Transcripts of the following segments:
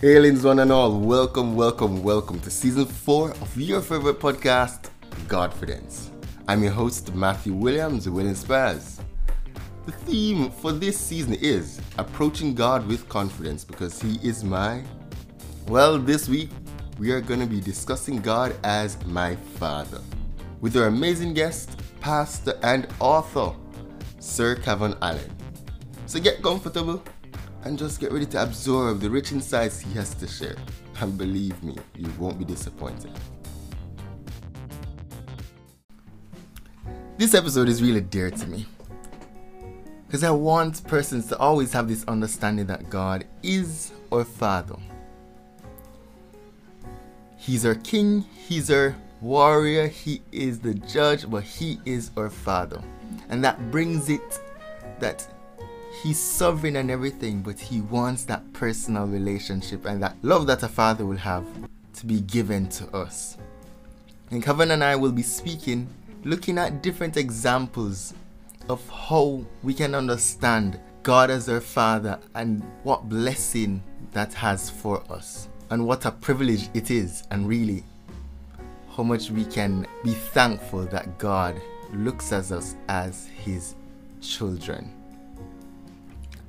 Hailings one and all, welcome, welcome, welcome to season four of your favorite podcast, Godfidence. I'm your host, Matthew Williams, Will Inspires. The theme for this season is approaching God with confidence because He is my. Well, this week we are going to be discussing God as my Father with our amazing guest, pastor, and author, Sir Kevin Allen. So get comfortable and just get ready to absorb the rich insights he has to share. And believe me, you won't be disappointed. This episode is really dear to me because I want persons to always have this understanding that God is our Father. He's our King, He's our warrior, He is the judge, but He is our Father. And that brings it that He's sovereign and everything, but He wants that personal relationship and that love that a father will have to be given to us. And Kevin and I will be speaking, looking at different examples of how we can understand God as our Father and what blessing that has for us, and what a privilege it is, and really how much we can be thankful that God looks at us as His children.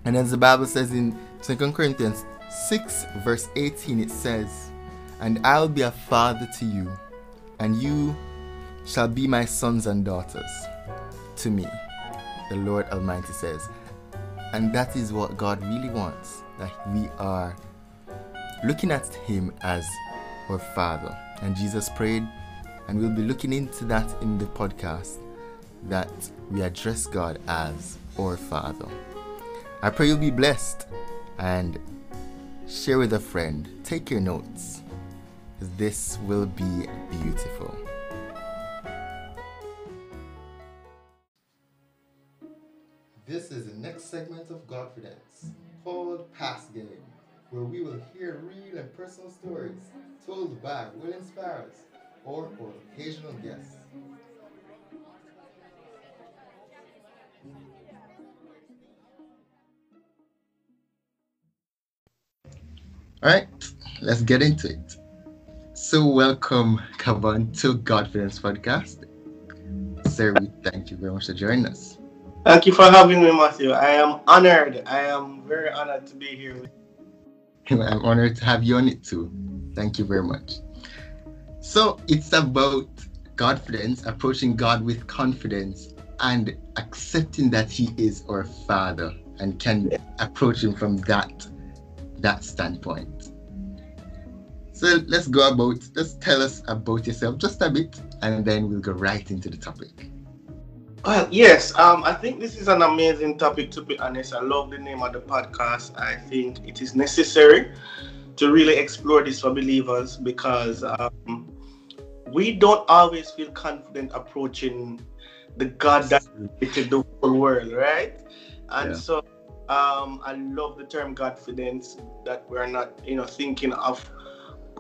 And as the Bible says in 2 Corinthians 6, verse 18, it says, And I'll be a father to you, and you shall be my sons and daughters to me, the Lord Almighty says. And that is what God really wants, that we are looking at Him as our Father. And Jesus prayed, and we'll be looking into that in the podcast, that we address God as our Father. I pray you'll be blessed and share with a friend. Take your notes. This will be beautiful. This is the next segment of Godfidence called Pass Game, where we will hear real and personal stories told by William Sparrows or our occasional guests. All right, let's get into it. So, welcome, Kavan, to Godfidence Podcast. Sir, we thank you very much for joining us. Thank you for having me, Matthew. I am honored. I am very honored to be here. with I'm honored to have you on it too. Thank you very much. So, it's about confidence, approaching God with confidence, and accepting that He is our Father and can approach Him from that that standpoint. So let's go about, let's tell us about yourself just a bit, and then we'll go right into the topic. Well, yes, um, I think this is an amazing topic to be honest. I love the name of the podcast. I think it is necessary to really explore this for believers because um, we don't always feel confident approaching the God that created the whole world, right? And yeah. so um, I love the term confidence that we're not, you know, thinking of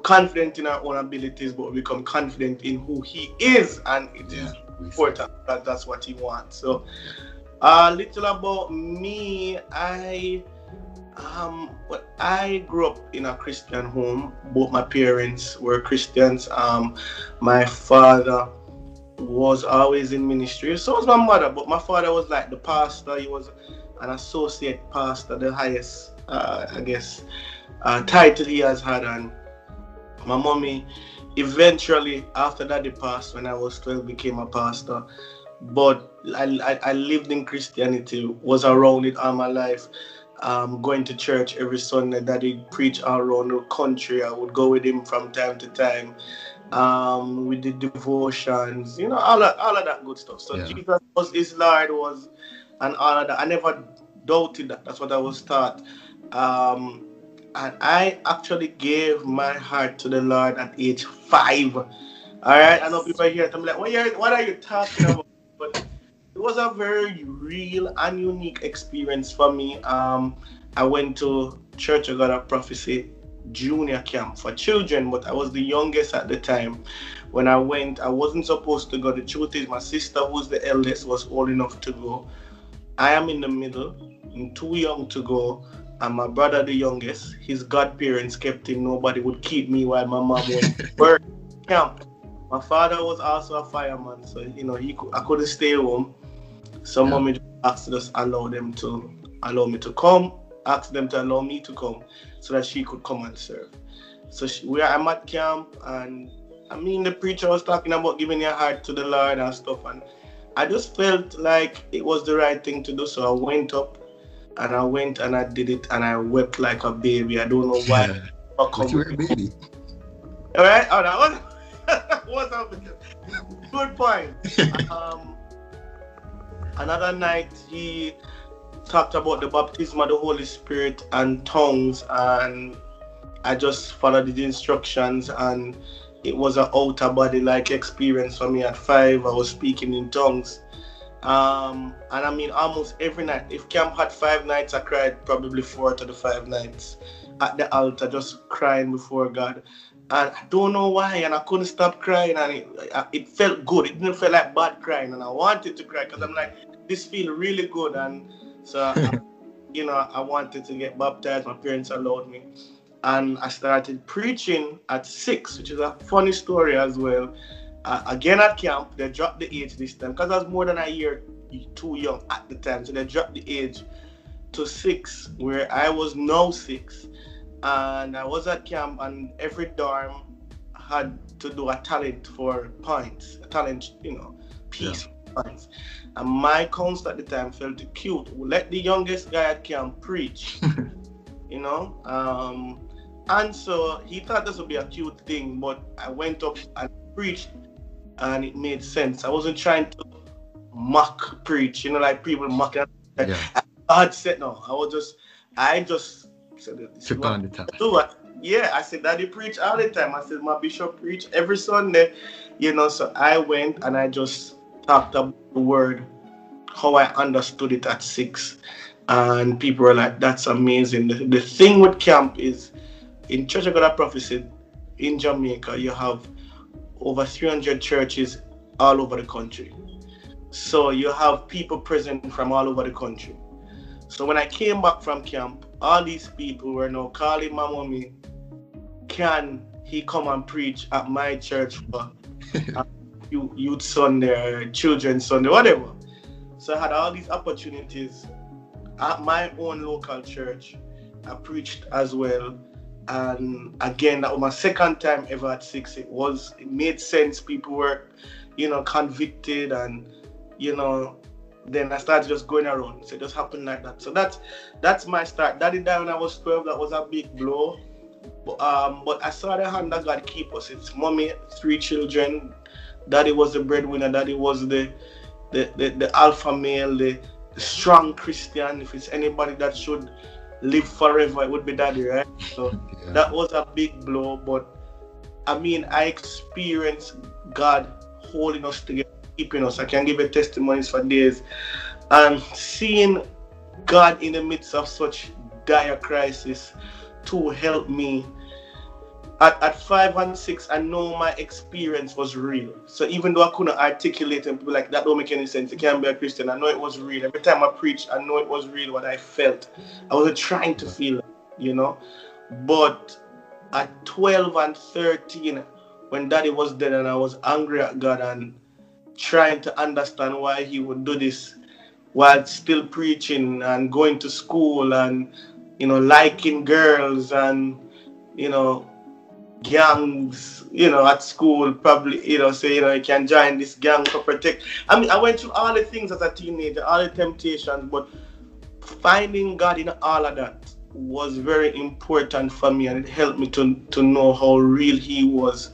confident in our own abilities, but we become confident in who He is, and it yeah, is important that that's what He wants. So, a uh, little about me, I um well, I grew up in a Christian home. Both my parents were Christians. Um, my father was always in ministry. So was my mother, but my father was like the pastor. He was an associate pastor, the highest, uh, I guess, uh, title he has had. And my mommy, eventually, after that, he passed when I was 12, became a pastor. But I, I, I lived in Christianity, was around it all my life. Um, going to church every Sunday that he preach all around the country. I would go with him from time to time. Um, we did devotions, you know, all of, all of that good stuff. So yeah. Jesus was his Lord, was and all of that. I never doubted that. That's what I was taught. Um, and I actually gave my heart to the Lord at age five. All right, I know people here. I'm like, what, are, what are you talking about? but it was a very real and unique experience for me. Um, I went to Church of God of Prophecy junior camp for children, but I was the youngest at the time. When I went, I wasn't supposed to go. The truth is, my sister, who's the eldest, was old enough to go. I am in the middle, I'm too young to go. and my brother, the youngest, his godparents kept him. Nobody would keep me while my mom was work camp. My father was also a fireman, so you know he I couldn't stay home. So yeah. mommy asked us allow them to allow me to come, asked them to allow me to come, so that she could come and serve. So she, we I'm at camp, and I mean the preacher was talking about giving your heart to the Lord and stuff, and I just felt like it was the right thing to do. So I went up and I went and I did it and I wept like a baby. I don't know why. Yeah. But you were a baby. All right. Oh, that was what's up? Good point. um, another night he talked about the baptism of the Holy Spirit and tongues, and I just followed the instructions and it was an outer body like experience for me at five. I was speaking in tongues. Um, and I mean, almost every night. If camp had five nights, I cried probably four to the five nights at the altar, just crying before God. And I don't know why, and I couldn't stop crying, and it, it felt good. It didn't feel like bad crying, and I wanted to cry because I'm like, this feels really good. And so, I, you know, I wanted to get baptized. My parents allowed me and I started preaching at six, which is a funny story as well. Uh, again at camp, they dropped the age this time because I was more than a year too young at the time, so they dropped the age to six, where I was now six, and I was at camp, and every dorm had to do a talent for points, a talent, you know, piece yeah. points. And my counselor at the time felt cute. Let the youngest guy at camp preach. you know. Um, and so he thought this would be a cute thing, but I went up and preached and it made sense. I wasn't trying to mock preach, you know, like people mock it. Yeah. I had said no. I was just I just said took on the time. Do it. Yeah, I said daddy preach all the time. I said my bishop preach every Sunday, you know. So I went and I just talked about the word, how I understood it at six. And people were like, that's amazing. The, the thing with camp is in Church of God of Prophecy in Jamaica, you have over 300 churches all over the country. So you have people present from all over the country. So when I came back from camp, all these people were now calling my mommy, can he come and preach at my church for youth Sunday, children's Sunday, whatever. So I had all these opportunities at my own local church. I preached as well and again that was my second time ever at six. It was it made sense. People were you know convicted and you know then i started just going around. So it just happened like that. So that's that's my start. Daddy died when i was 12 that was a big blow. But, um, but i saw the hand that god keep us. It's mommy three children. Daddy was the breadwinner. Daddy was the the, the, the alpha male the, the strong christian. If it's anybody that should live forever, it would be daddy, right? So yeah. that was a big blow. But I mean, I experienced God holding us together, keeping us. I can give you testimonies for days. And seeing God in the midst of such dire crisis to help me at, at five and six, I know my experience was real. So even though I couldn't articulate and be like, that don't make any sense, you can't be a Christian, I know it was real. Every time I preached, I know it was real what I felt. I wasn't trying to feel, you know. But at 12 and 13, when daddy was dead and I was angry at God and trying to understand why he would do this while still preaching and going to school and, you know, liking girls and, you know, gangs, you know, at school, probably, you know, say, you know, you can join this gang to protect. I mean, I went through all the things as a teenager, all the temptations, but finding God in all of that was very important for me and it helped me to, to know how real he was.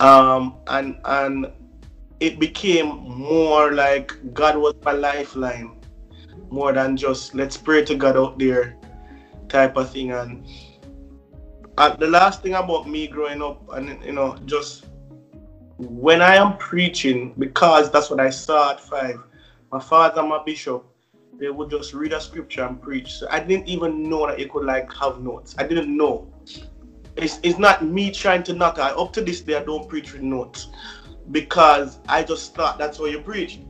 Um, and and it became more like God was my lifeline, more than just let's pray to God out there type of thing. And and the last thing about me growing up, and you know, just when I am preaching, because that's what I saw at five. My father, and my bishop, they would just read a scripture and preach. So I didn't even know that you could like have notes. I didn't know. It's, it's not me trying to knock. I up to this day I don't preach with notes because I just thought that's what you preach.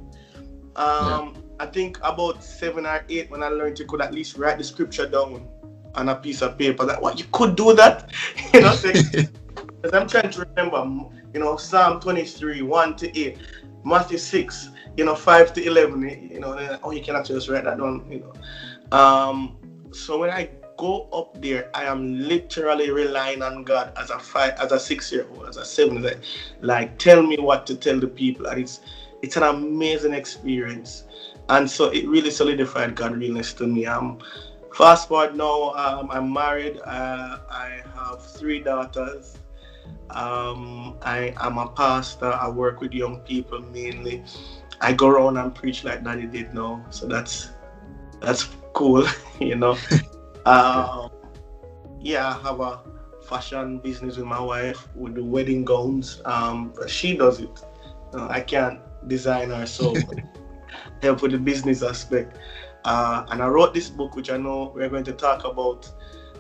Um, yeah. I think about seven or eight when I learned to could at least write the scripture down on a piece of paper. That what you could do that, you know. Because I'm trying to remember, you know, Psalm 23, 1 to 8, Matthew 6, you know, 5 to 11, you know, oh, you can actually just write that down, you know. Um, so when I go up there, I am literally relying on God as a five, as a six-year-old, as a seven, like, like tell me what to tell the people, and it's it's an amazing experience, and so it really solidified God realness to me. Um, fast forward now, um, I'm married. Uh, I have three daughters. Um, I am a pastor. I work with young people mainly. I go around and preach like Daddy did now, so that's that's cool, you know. um, yeah, I have a fashion business with my wife. We do wedding gowns. Um, she does it. Uh, I can't design her, so help with the business aspect. Uh, and I wrote this book, which I know we're going to talk about.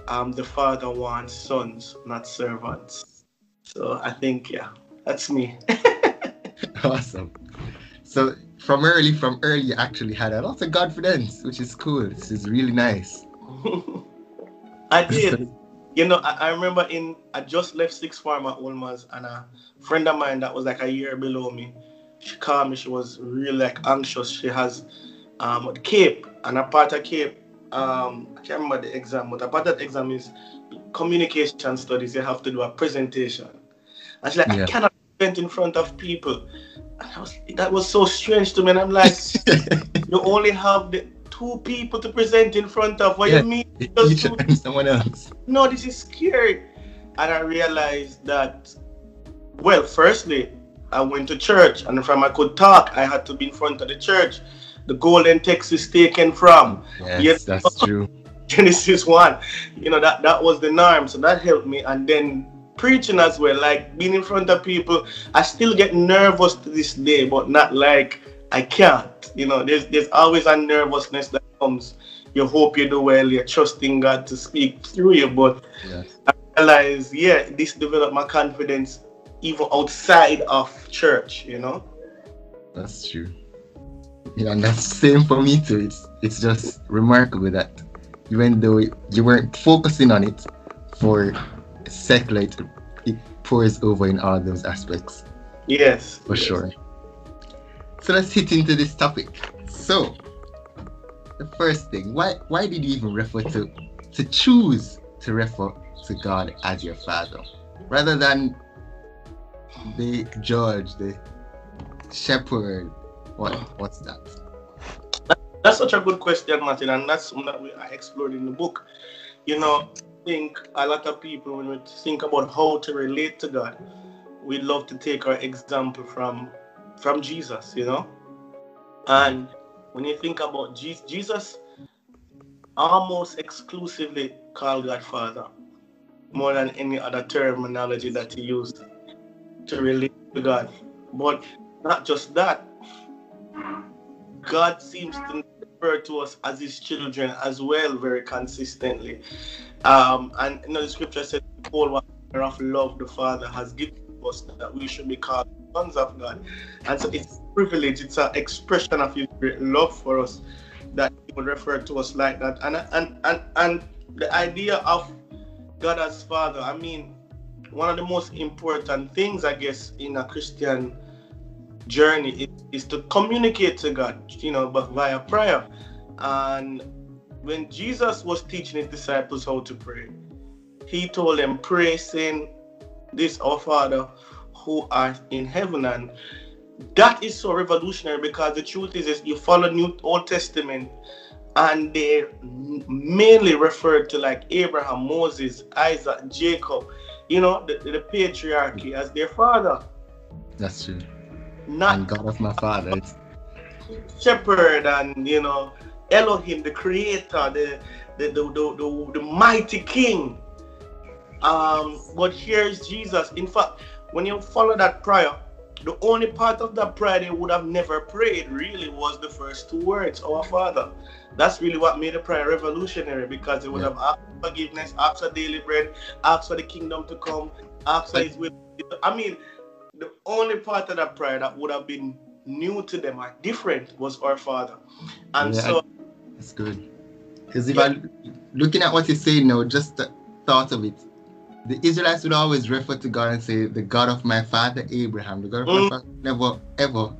Um, the father wants sons, not servants. So I think, yeah, that's me. awesome. So from early, from early, you actually had a lot of confidence, which is cool. This is really nice. I did. you know, I, I, remember in I just left six form at Olmas, and a friend of mine that was like a year below me, she called me. She was really like anxious. She has um CAPE, and a part of CAPE, um, I can't remember the exam, but a part of the exam is communication studies. You have to do a presentation. And she's like, yeah. I cannot present in front of people. And I Was, that was so strange to me. And I'm like, you only have the two people to present in front of. What yeah, you mean? Each and someone else. No, this is scary. And I realized that, well, firstly, I went to church, and from I could talk, I had to be in front of the church. The golden text is taken from. Yes, yes that's true. Genesis 1. You know, that, that was the norm. So that helped me. And then preaching as well, like being in front of people. I still get nervous to this day, but not like I can't. You know, there's there's always a nervousness that comes. You hope you do well, you're trusting God to speak through you. But yes. I realize, yeah, this developed my confidence even outside of church, you know? That's true. Yeah, and that's same for me too. It's it's just remarkable that even though you weren't focusing on it for secular, it, it pours over in all those aspects. Yes. For yes. sure. So let's hit into this topic. So, the first thing, why why did you even refer to to choose to refer to God as your father rather than the judge, the shepherd? What what's that? That's such a good question, Martin, and that's something that we, I explored in the book. You know, I think a lot of people, when we think about how to relate to God, we love to take our example from from Jesus, you know. And when you think about Jesus, Jesus almost exclusively called God Father, more than any other terminology that he used to relate to God. But not just that, God seems to refer to us as his children as well very consistently. Um, and you know, the scripture says, "All what of love the Father has given us that we should be called sons of God." And so it's a privilege, it's an expression of His great love for us that He would refer to us like that. And and and and the idea of God as Father, I mean, one of the most important things, I guess, in a Christian journey is, is to communicate to God, you know, but via prayer. And when Jesus was teaching his disciples how to pray, he told them, Pray, saying, This our Father who art in heaven. And that is so revolutionary because the truth is, is you follow New Old Testament and they mainly referred to like Abraham, Moses, Isaac, Jacob, you know, the, the patriarchy as their father. That's true. Not and God of my father. Shepherd and you know Elohim, the creator, the the, the, the, the, the mighty king. Um, but here's Jesus. In fact, when you follow that prayer, the only part of that prayer they would have never prayed really was the first two words, Our Father. That's really what made the prayer revolutionary because they would yeah. have asked forgiveness, asked for daily bread, asked for the kingdom to come, asked for his will. I mean, the only part of that prayer that would have been new to them or different was our Father. And yeah. so that's good. Because if yeah. I looking at what you're saying now, just the thought of it, the Israelites would always refer to God and say, "The God of my father Abraham." The God of mm. my father never ever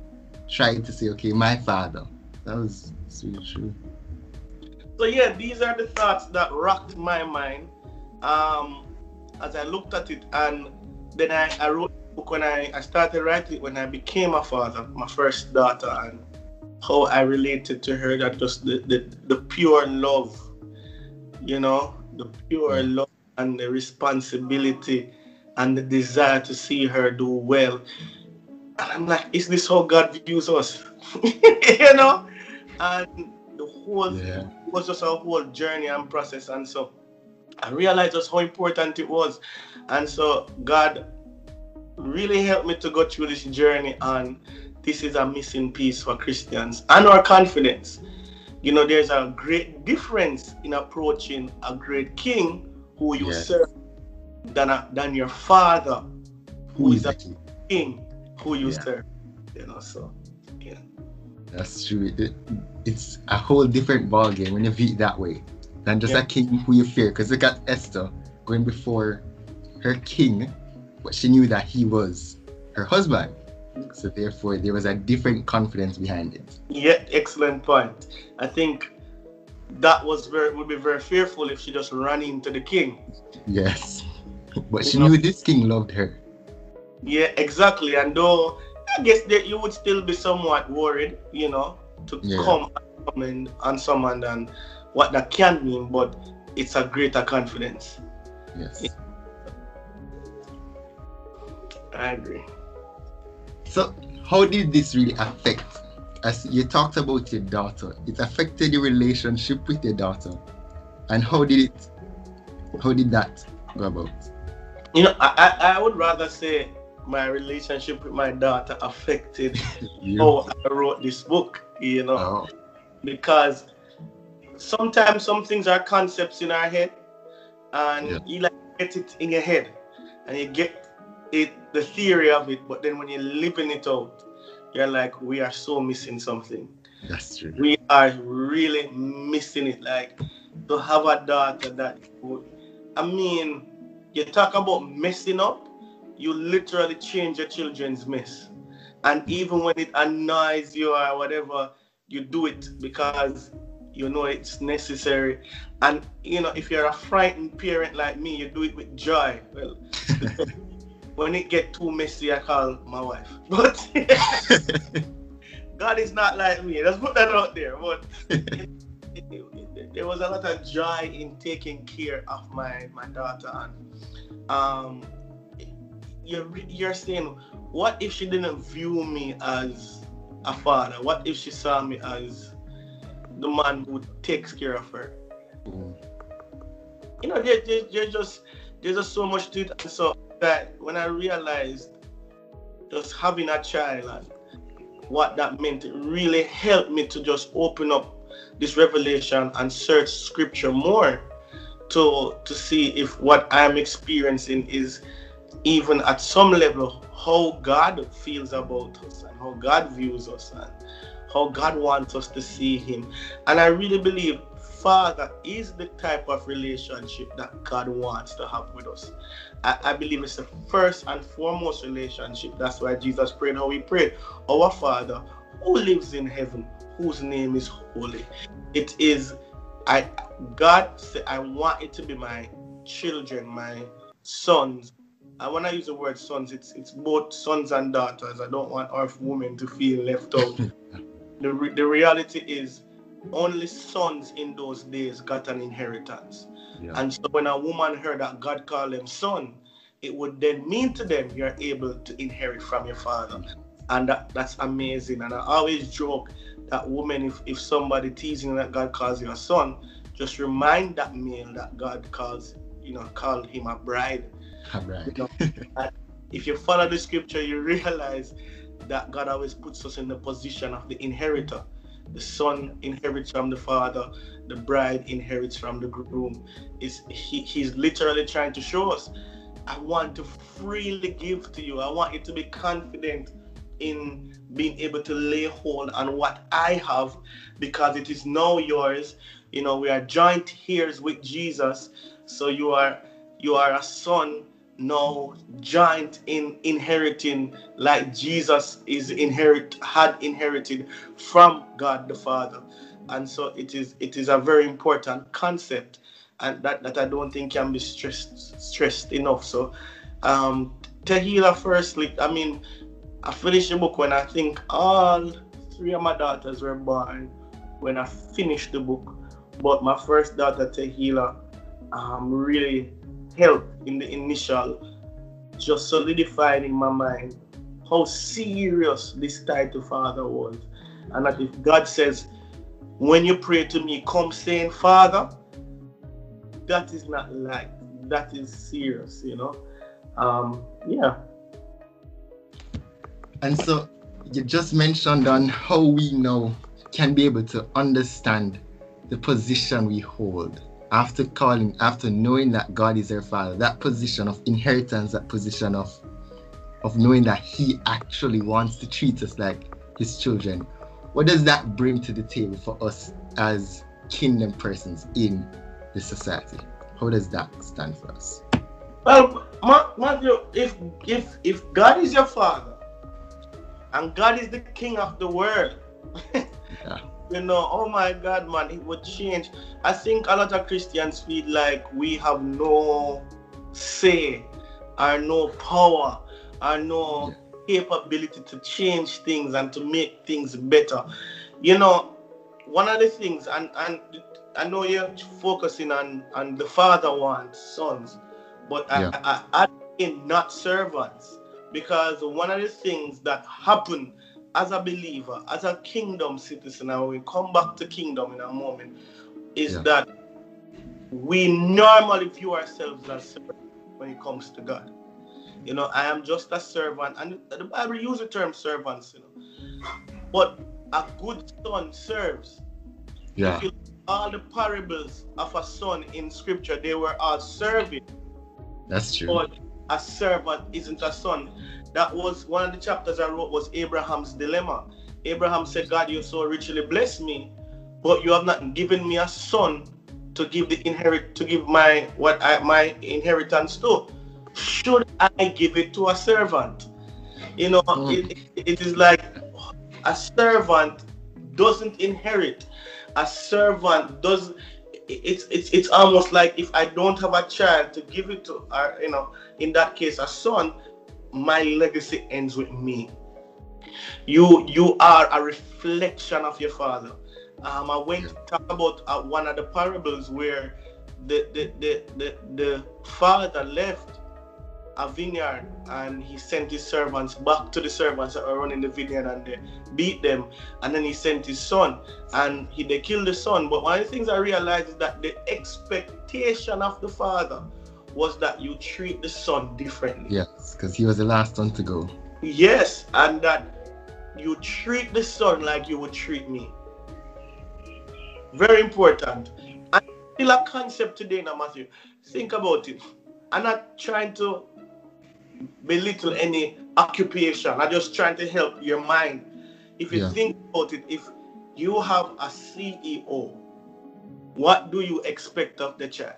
tried to say, "Okay, my father." That was really true. So yeah, these are the thoughts that rocked my mind um, as I looked at it, and then I, I wrote book when I, I started writing it when I became a father, my first daughter, and how I related to her. That just the, the, the pure love, you know, the pure mm. love and the responsibility and the desire to see her do well. And I'm like, is this how God views us? you know? And the whole yeah. was just a whole journey and process. And so I realized just how important it was. And so God really helped me to go through this journey and this is a missing piece for Christians and our confidence. You know, there's a great difference in approaching a great king who you yes. serve than, a, than your father who, who is a king who you yeah. serve. You know, so yeah. That's true. It, it's a whole different ballgame when you view it that way than just yeah. a king who you fear. Because look at Esther going before her king, but she knew that he was her husband. So therefore, there was a different confidence behind it. Yeah, excellent point. I think that was very would be very fearful if she just ran into the king. Yes, but she you knew know? this king loved her. Yeah, exactly. And though I guess that you would still be somewhat worried, you know, to yeah. come and on someone and what that can mean, but it's a greater confidence. Yes. I agree. So, how did this really affect? As you talked about your daughter, it affected your relationship with your daughter, and how did it? How did that go about? You know, I I would rather say my relationship with my daughter affected how I wrote this book. You know, oh. because sometimes some things are concepts in our head, and yeah. you like get it in your head, and you get it the theory of it, but then when you're living it out, you're like, we are so missing something. That's true. We are really missing it. Like to have a daughter that would, I mean, you talk about messing up, you literally change your children's mess. And even when it annoys you or whatever, you do it because you know it's necessary. And you know, if you're a frightened parent like me, you do it with joy. Well, when it get too messy, I call my wife. But God is not like me. Let's put that out there. But it, it, it, there was a lot of joy in taking care of my my daughter, and um, you're you're saying, what if she didn't view me as a father? What if she saw me as the man who takes care of her? Mm. You know, there, there, there's just there's just so much to it. And so that when I realized just having a child and what that meant, it really helped me to just open up this revelation and search scripture more to to see if what I'm experiencing is even at some level how God feels about us and how God views us and how God wants us to see Him. And I really believe Father is the type of relationship that God wants to have with us. I, I, believe it's the first and foremost relationship. That's why Jesus prayed how he prayed. Our Father who lives in heaven, whose name is holy. It is I God said I want it to be my children, my sons. And when I use the word sons, it's it's both sons and daughters. I don't want our women to feel left out. the, re- the reality is only sons in those days got an inheritance. Yeah. And so when a woman heard that God called them son, it would then mean to them you're able to inherit from your father. And that, that's amazing. And I always joke that woman, if, if somebody teasing that God calls you a son, just remind that male that God calls, you know, called him a bride. A bride. You know, if you follow the scripture, you realize that God always puts us in the position of the inheritor. The son inherits from the father, the bride inherits from the groom. Is he, he's literally trying to show us, I want to freely give to you. I want you to be confident in being able to lay hold on what I have because it is now yours. You know, we are joint heirs with Jesus. So you are you are a son now joint in inheriting like Jesus is inherit had inherited from God the Father. And so it is it is a very important concept and that, that I don't think can be stressed stressed enough. So um Tehillah firstly, I mean I finished the book when I think all three of my daughters were born when I finished the book. But my first daughter, Tehillah, um, really helped in the initial, just solidified in my mind how serious this title father was. And that if God says, when you pray to me, come saying, Father, that is not like that is serious, you know. Um, yeah. And so you just mentioned on how we now can be able to understand the position we hold after calling, after knowing that God is our Father, that position of inheritance, that position of of knowing that He actually wants to treat us like His children. What does that bring to the table for us as kingdom persons in the society? How does that stand for us? Well, Matthew, if if if God is your Father, and God is the King of the world. yeah. You know, oh my God, man, it would change. I think a lot of Christians feel like we have no say or no power or no capability to change things and to make things better. You know, one of the things, and and I know you're focusing on on the father wants sons, but yeah. I, I, I not servants because one of the things that happen as a believer, as a kingdom citizen, and we come back to kingdom in a moment, is yeah. that we normally view ourselves as servants when it comes to God. You know, I am just a servant, and the Bible uses the term servants, you know. But a good son serves. Yeah. If you all the parables of a son in scripture, they were all serving. That's true. But a servant isn't a son. That was one of the chapters I wrote was Abraham's dilemma. Abraham said, God, you so richly blessed me, but you have not given me a son to give the inherit to give my what I, my inheritance to. Should I give it to a servant? You know, mm. it, it is like a servant doesn't inherit. A servant does it's it's it's almost like if I don't have a child to give it to, uh, you know, in that case, a son, my legacy ends with me. You you are a reflection of your father. Um, I went to talk about uh, one of the parables where the the, the the the father left a vineyard and he sent his servants back to the servants that were running the vineyard and they beat them and then he sent his son and he they killed the son but one of the things i realized is that the expectation of the father was that you treat the son differently yes because he was the last one to go yes and that you treat the son like you would treat me very important and still a concept today now matthew think about it i'm not trying to belittle any occupation. I'm just trying to help your mind. If you yeah. think about it, if you have a CEO, what do you expect of the child?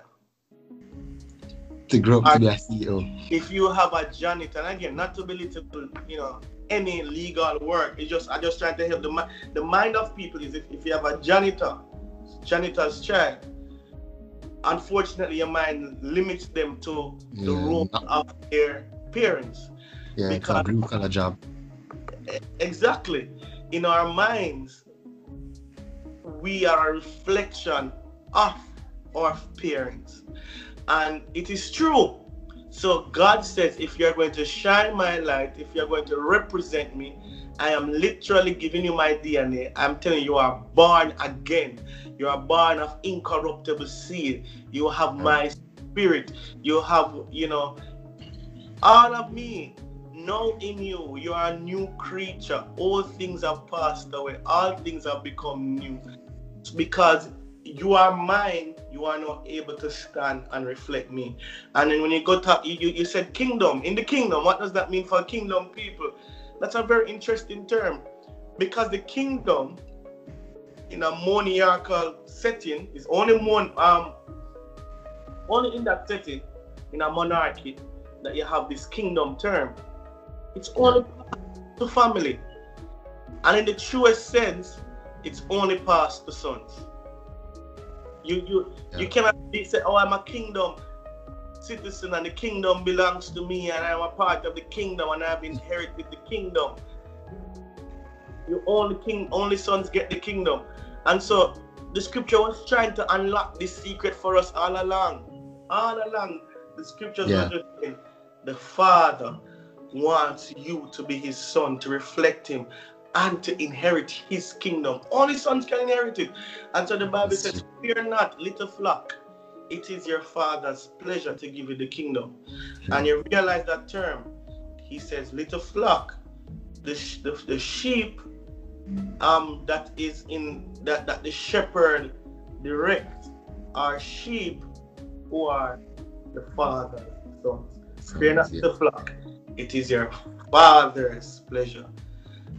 To grow up to be a CEO. If you have a janitor, and again, not to belittle, you know, any legal work. It's just I just trying to help the mind. The mind of people is if, if you have a janitor, janitor's child, unfortunately your mind limits them to yeah. the role of their parents. Yeah, because, it's a blue collar job. Exactly. In our minds, we are a reflection of our parents. And it is true. So God says, if you're going to shine my light, if you're going to represent me, I am literally giving you my DNA. I'm telling you, you are born again. You are born of incorruptible seed. You have my spirit. You have, you know, all of me now in you you are a new creature all things have passed away all things have become new because you are mine you are not able to stand and reflect me and then when you go to you, you said kingdom in the kingdom what does that mean for kingdom people that's a very interesting term because the kingdom in a monarchical setting. is only mon um only in that setting in a monarchy that you have this kingdom term. It's only to family. And in the truest sense, it's only passed to sons. You you yeah. you cannot be say, Oh, I'm a kingdom citizen and the kingdom belongs to me and I'm a part of the kingdom and I've inherited the kingdom. You only king only sons get the kingdom. And so the scripture was trying to unlock this secret for us all along. All along. The scriptures yeah. were saying the father wants you to be his son, to reflect him, and to inherit his kingdom. Only sons can inherit it. And so the Bible says, Fear not, little flock. It is your father's pleasure to give you the kingdom. And you realize that term. He says, Little flock. The, the, the sheep um, that is in that, that the shepherd direct are sheep who are the father's sons. Fear not the flock. It is your father's pleasure.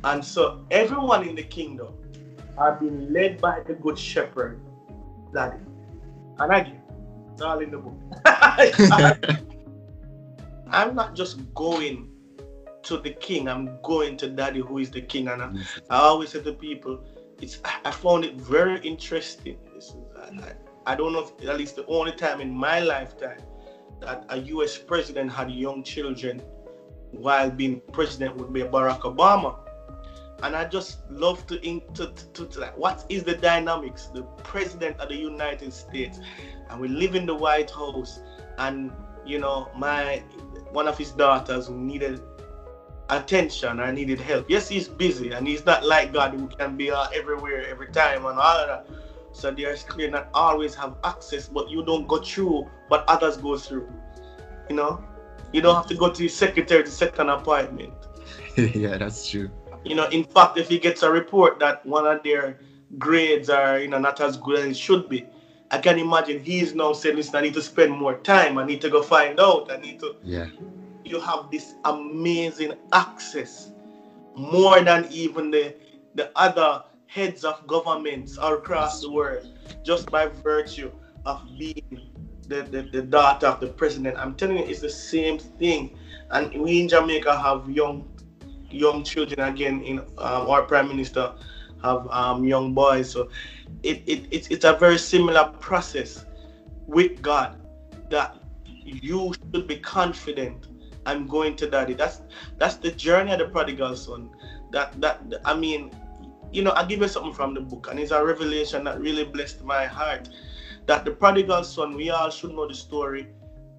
And so everyone in the kingdom are being led by the good shepherd, daddy. And again, it's all in the book. I'm not just going to the king, I'm going to daddy who is the king. And I, I always say to people, it's I found it very interesting. Is, I, I don't know if at least the only time in my lifetime that a US president had young children while being president would be Barack Obama. And I just love to, to, to, to like, what is the dynamics? The president of the United States, and we live in the White House, and you know, my one of his daughters who needed attention or needed help. Yes, he's busy, and he's not like God who can be uh, everywhere every time and all that. So there's clear not always have access, but you don't go through what others go through. You know, you don't have to go to the secretary to set an appointment. yeah, that's true. You know, in fact, if he gets a report that one of their grades are, you know, not as good as it should be, I can imagine he's now saying, listen, I need to spend more time. I need to go find out. I need to. Yeah. You have this amazing access, more than even the the other heads of governments across the world, just by virtue of being the, the, the daughter of the president. I'm telling you, it's the same thing. And we in Jamaica have young young children again in um, our prime minister have um, young boys. So it, it, it, it's a very similar process with God that you should be confident I'm going to daddy. That's that's the journey of the prodigal son. That that I mean, you know, I give you something from the book, and it's a revelation that really blessed my heart that the prodigal son, we all should know the story,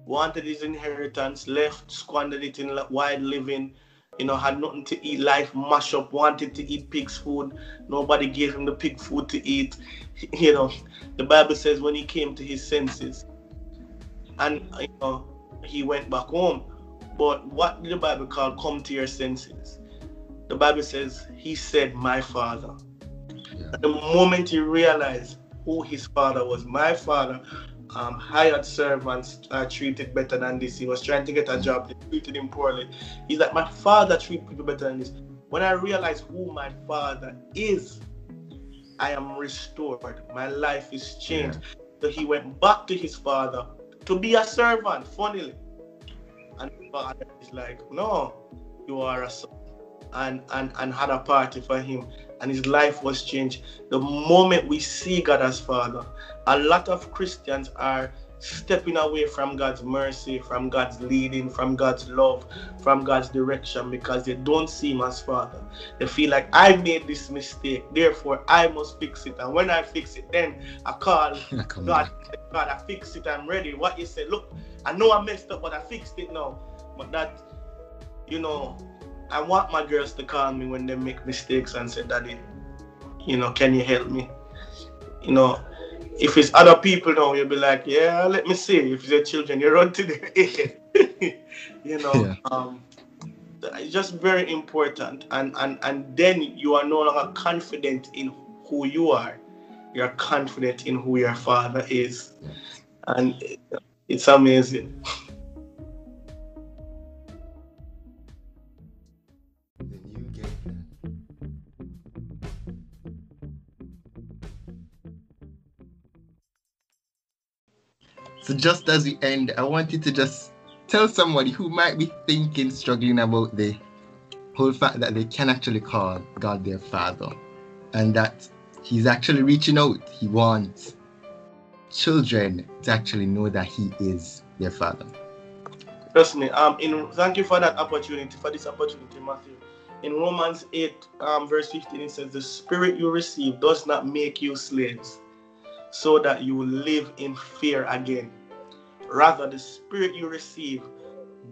wanted his inheritance, left, squandered it in wild living, you know, had nothing to eat, life mash up, wanted to eat pig's food. Nobody gave him the pig food to eat. You know, the Bible says when he came to his senses and, you know, he went back home. But what did the Bible call come to your senses? The Bible says he said, My father. Yeah. the moment he realized who his father was. My father um, hired servants uh, treated better than this. He was trying to get a job, they treated him poorly. He's like, my father treated people better than this. When I realized who my father is, I am restored. My life is changed. Yeah. So he went back to his father to be a servant, funnily. And is like, no, you are a son. And, and, and had a party for him and his life was changed. The moment we see God as Father, a lot of Christians are stepping away from God's mercy, from God's leading, from God's love, from God's direction because they don't see Him as Father. They feel like I made this mistake, therefore I must fix it. And when I fix it, then I call God, God, I fix it, I'm ready. What you say, look, I know I messed up, but I fixed it now. But that, you know, I want my girls to call me when they make mistakes and say, Daddy, you know, can you help me? You know, if it's other people now, you'll be like, Yeah, let me see. If it's your children, you run to the you know. Yeah. Um, it's just very important and, and and then you are no longer confident in who you are. You're confident in who your father is. And it's amazing. So just as we end, I wanted to just tell somebody who might be thinking, struggling about the whole fact that they can actually call God their Father and that He's actually reaching out. He wants children to actually know that He is their Father. Me. Um, in thank you for that opportunity, for this opportunity, Matthew. In Romans 8, um, verse 15, it says, The spirit you receive does not make you slaves, so that you live in fear again. Rather, the spirit you receive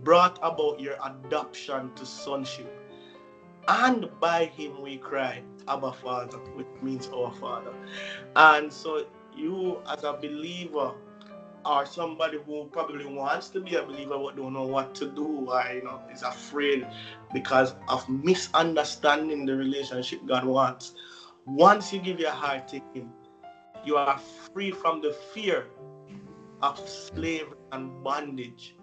brought about your adoption to sonship. And by him we cry, Abba Father, which means our Father. And so you as a believer or somebody who probably wants to be a believer but don't know what to do or you know is afraid because of misunderstanding the relationship God wants. Once you give your heart to him, you are free from the fear of slavery and bondage.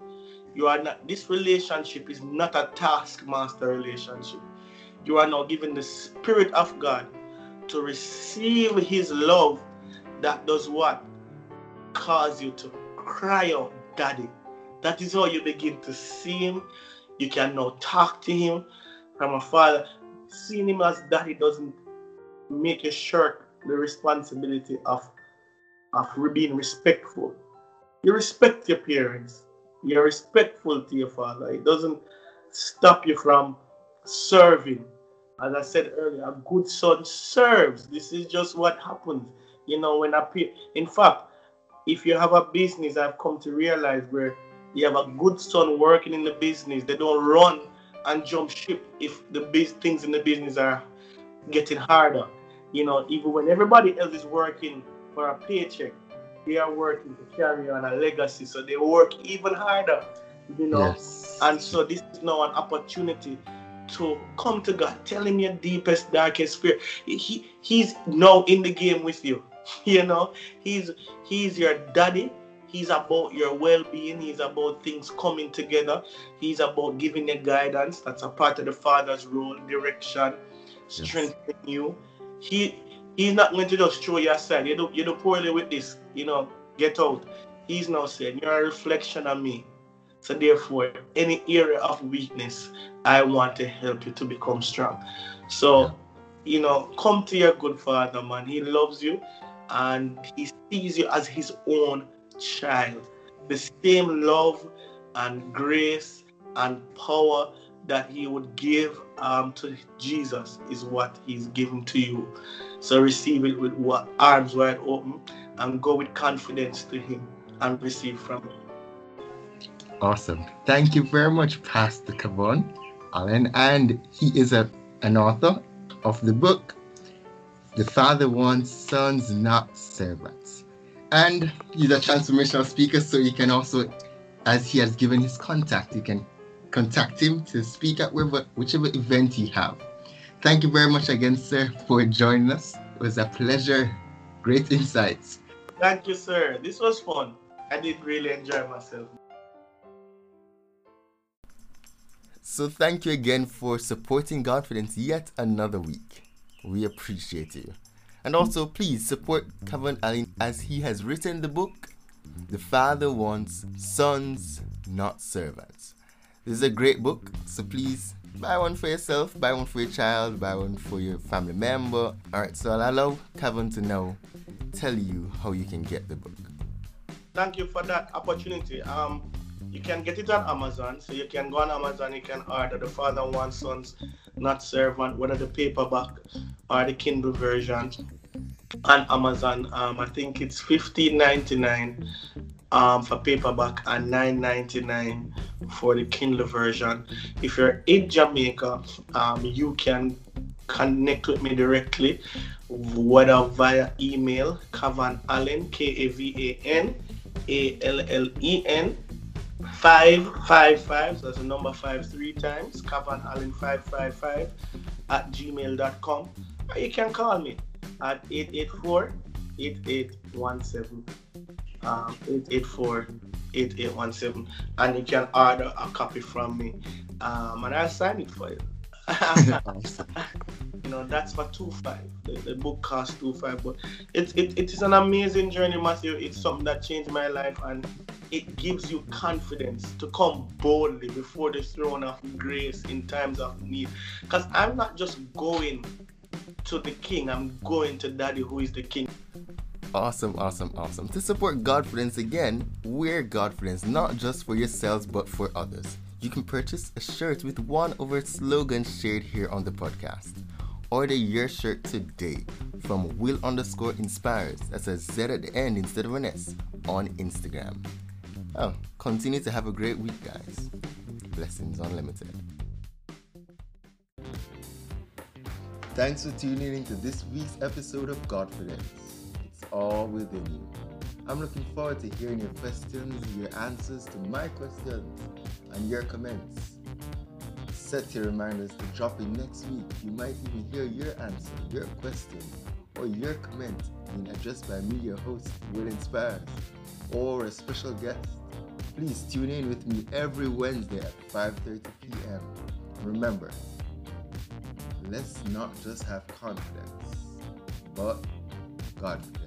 You are not this relationship is not a taskmaster relationship. You are now given the Spirit of God to receive His love that does what? Cause you to cry out, Daddy. That is how you begin to see Him. You can now talk to Him from a father. Seeing Him as Daddy doesn't make you shirk the responsibility of, of being respectful. You respect your parents. You're respectful to your father. It doesn't stop you from serving. As I said earlier, a good son serves. This is just what happens. You know, when I. In fact, if you have a business, I've come to realize where you have a good son working in the business, they don't run and jump ship if the biz- things in the business are getting harder. You know, even when everybody else is working for a paycheck, they are working to carry on a legacy. So they work even harder, you know. Yes. And so this is now an opportunity to come to God, tell him your deepest, darkest fear. He he's now in the game with you. You know, he's he's your daddy. He's about your well-being. He's about things coming together. He's about giving you guidance. That's a part of the father's role, direction, strengthening yes. you. He he's not going to just throw you aside. You do you do poorly with this. You know, get out. He's now saying you're a reflection of me. So therefore, any area of weakness, I want to help you to become strong. So, you know, come to your good father, man. He loves you and he sees you as his own child. The same love and grace and power that he would give um, to Jesus is what he's giving to you. So receive it with arms wide open and go with confidence to him and receive from him. Awesome. Thank you very much, Pastor Kavan Allen. And he is a, an author of the book, The Father Wants Sons, Not Servants. And he's a transformational speaker, so you can also, as he has given his contact, you can contact him to speak at whichever, whichever event you have. Thank you very much again, sir, for joining us. It was a pleasure. Great insights. Thank you, sir. This was fun. I did really enjoy myself. So thank you again for supporting Godfidence yet another week. We appreciate you. And also please support Kevin Allen as he has written the book The Father Wants Sons, Not Servants. This is a great book, so please buy one for yourself, buy one for your child, buy one for your family member. Alright, so I'll allow Kevin to now tell you how you can get the book. Thank you for that opportunity. Um you can get it on Amazon. So you can go on Amazon, you can order the Father One Sons Not Servant, whether the paperback or the Kindle version on Amazon. Um, I think it's fifteen ninety nine um, for paperback and nine ninety nine for the Kindle version. If you're in Jamaica, um, you can connect with me directly, whether via email, Kavan Allen, K A V A N A L L E N five five five. So that's the number five three times. Kavan Allen five five five at gmail.com. Or you can call me at 884 8817. Um, 884 8817. And you can order a copy from me. Um, and I'll sign it for you. You know, that's for two five. The, the book costs two five, but it's it, it is an amazing journey, Matthew. It's something that changed my life, and it gives you confidence to come boldly before the throne of grace in times of need. Because I'm not just going to the King, I'm going to Daddy, who is the King. Awesome, awesome, awesome. To support Godfidence again, wear Godfidence not just for yourselves but for others. You can purchase a shirt with one of our slogans shared here on the podcast. Order your shirt today from Will underscore inspires. That's a Z at the end instead of an S on Instagram. Oh, continue to have a great week, guys. Blessings Unlimited. Thanks for tuning into this week's episode of Godfidence. All within you. I'm looking forward to hearing your questions, your answers to my questions, and your comments. Set your reminders to drop in next week. You might even hear your answer, your question, or your comment being addressed by me, your host, Will Inspires, or a special guest. Please tune in with me every Wednesday at 5:30 p.m. Remember, let's not just have confidence, but Godfidence.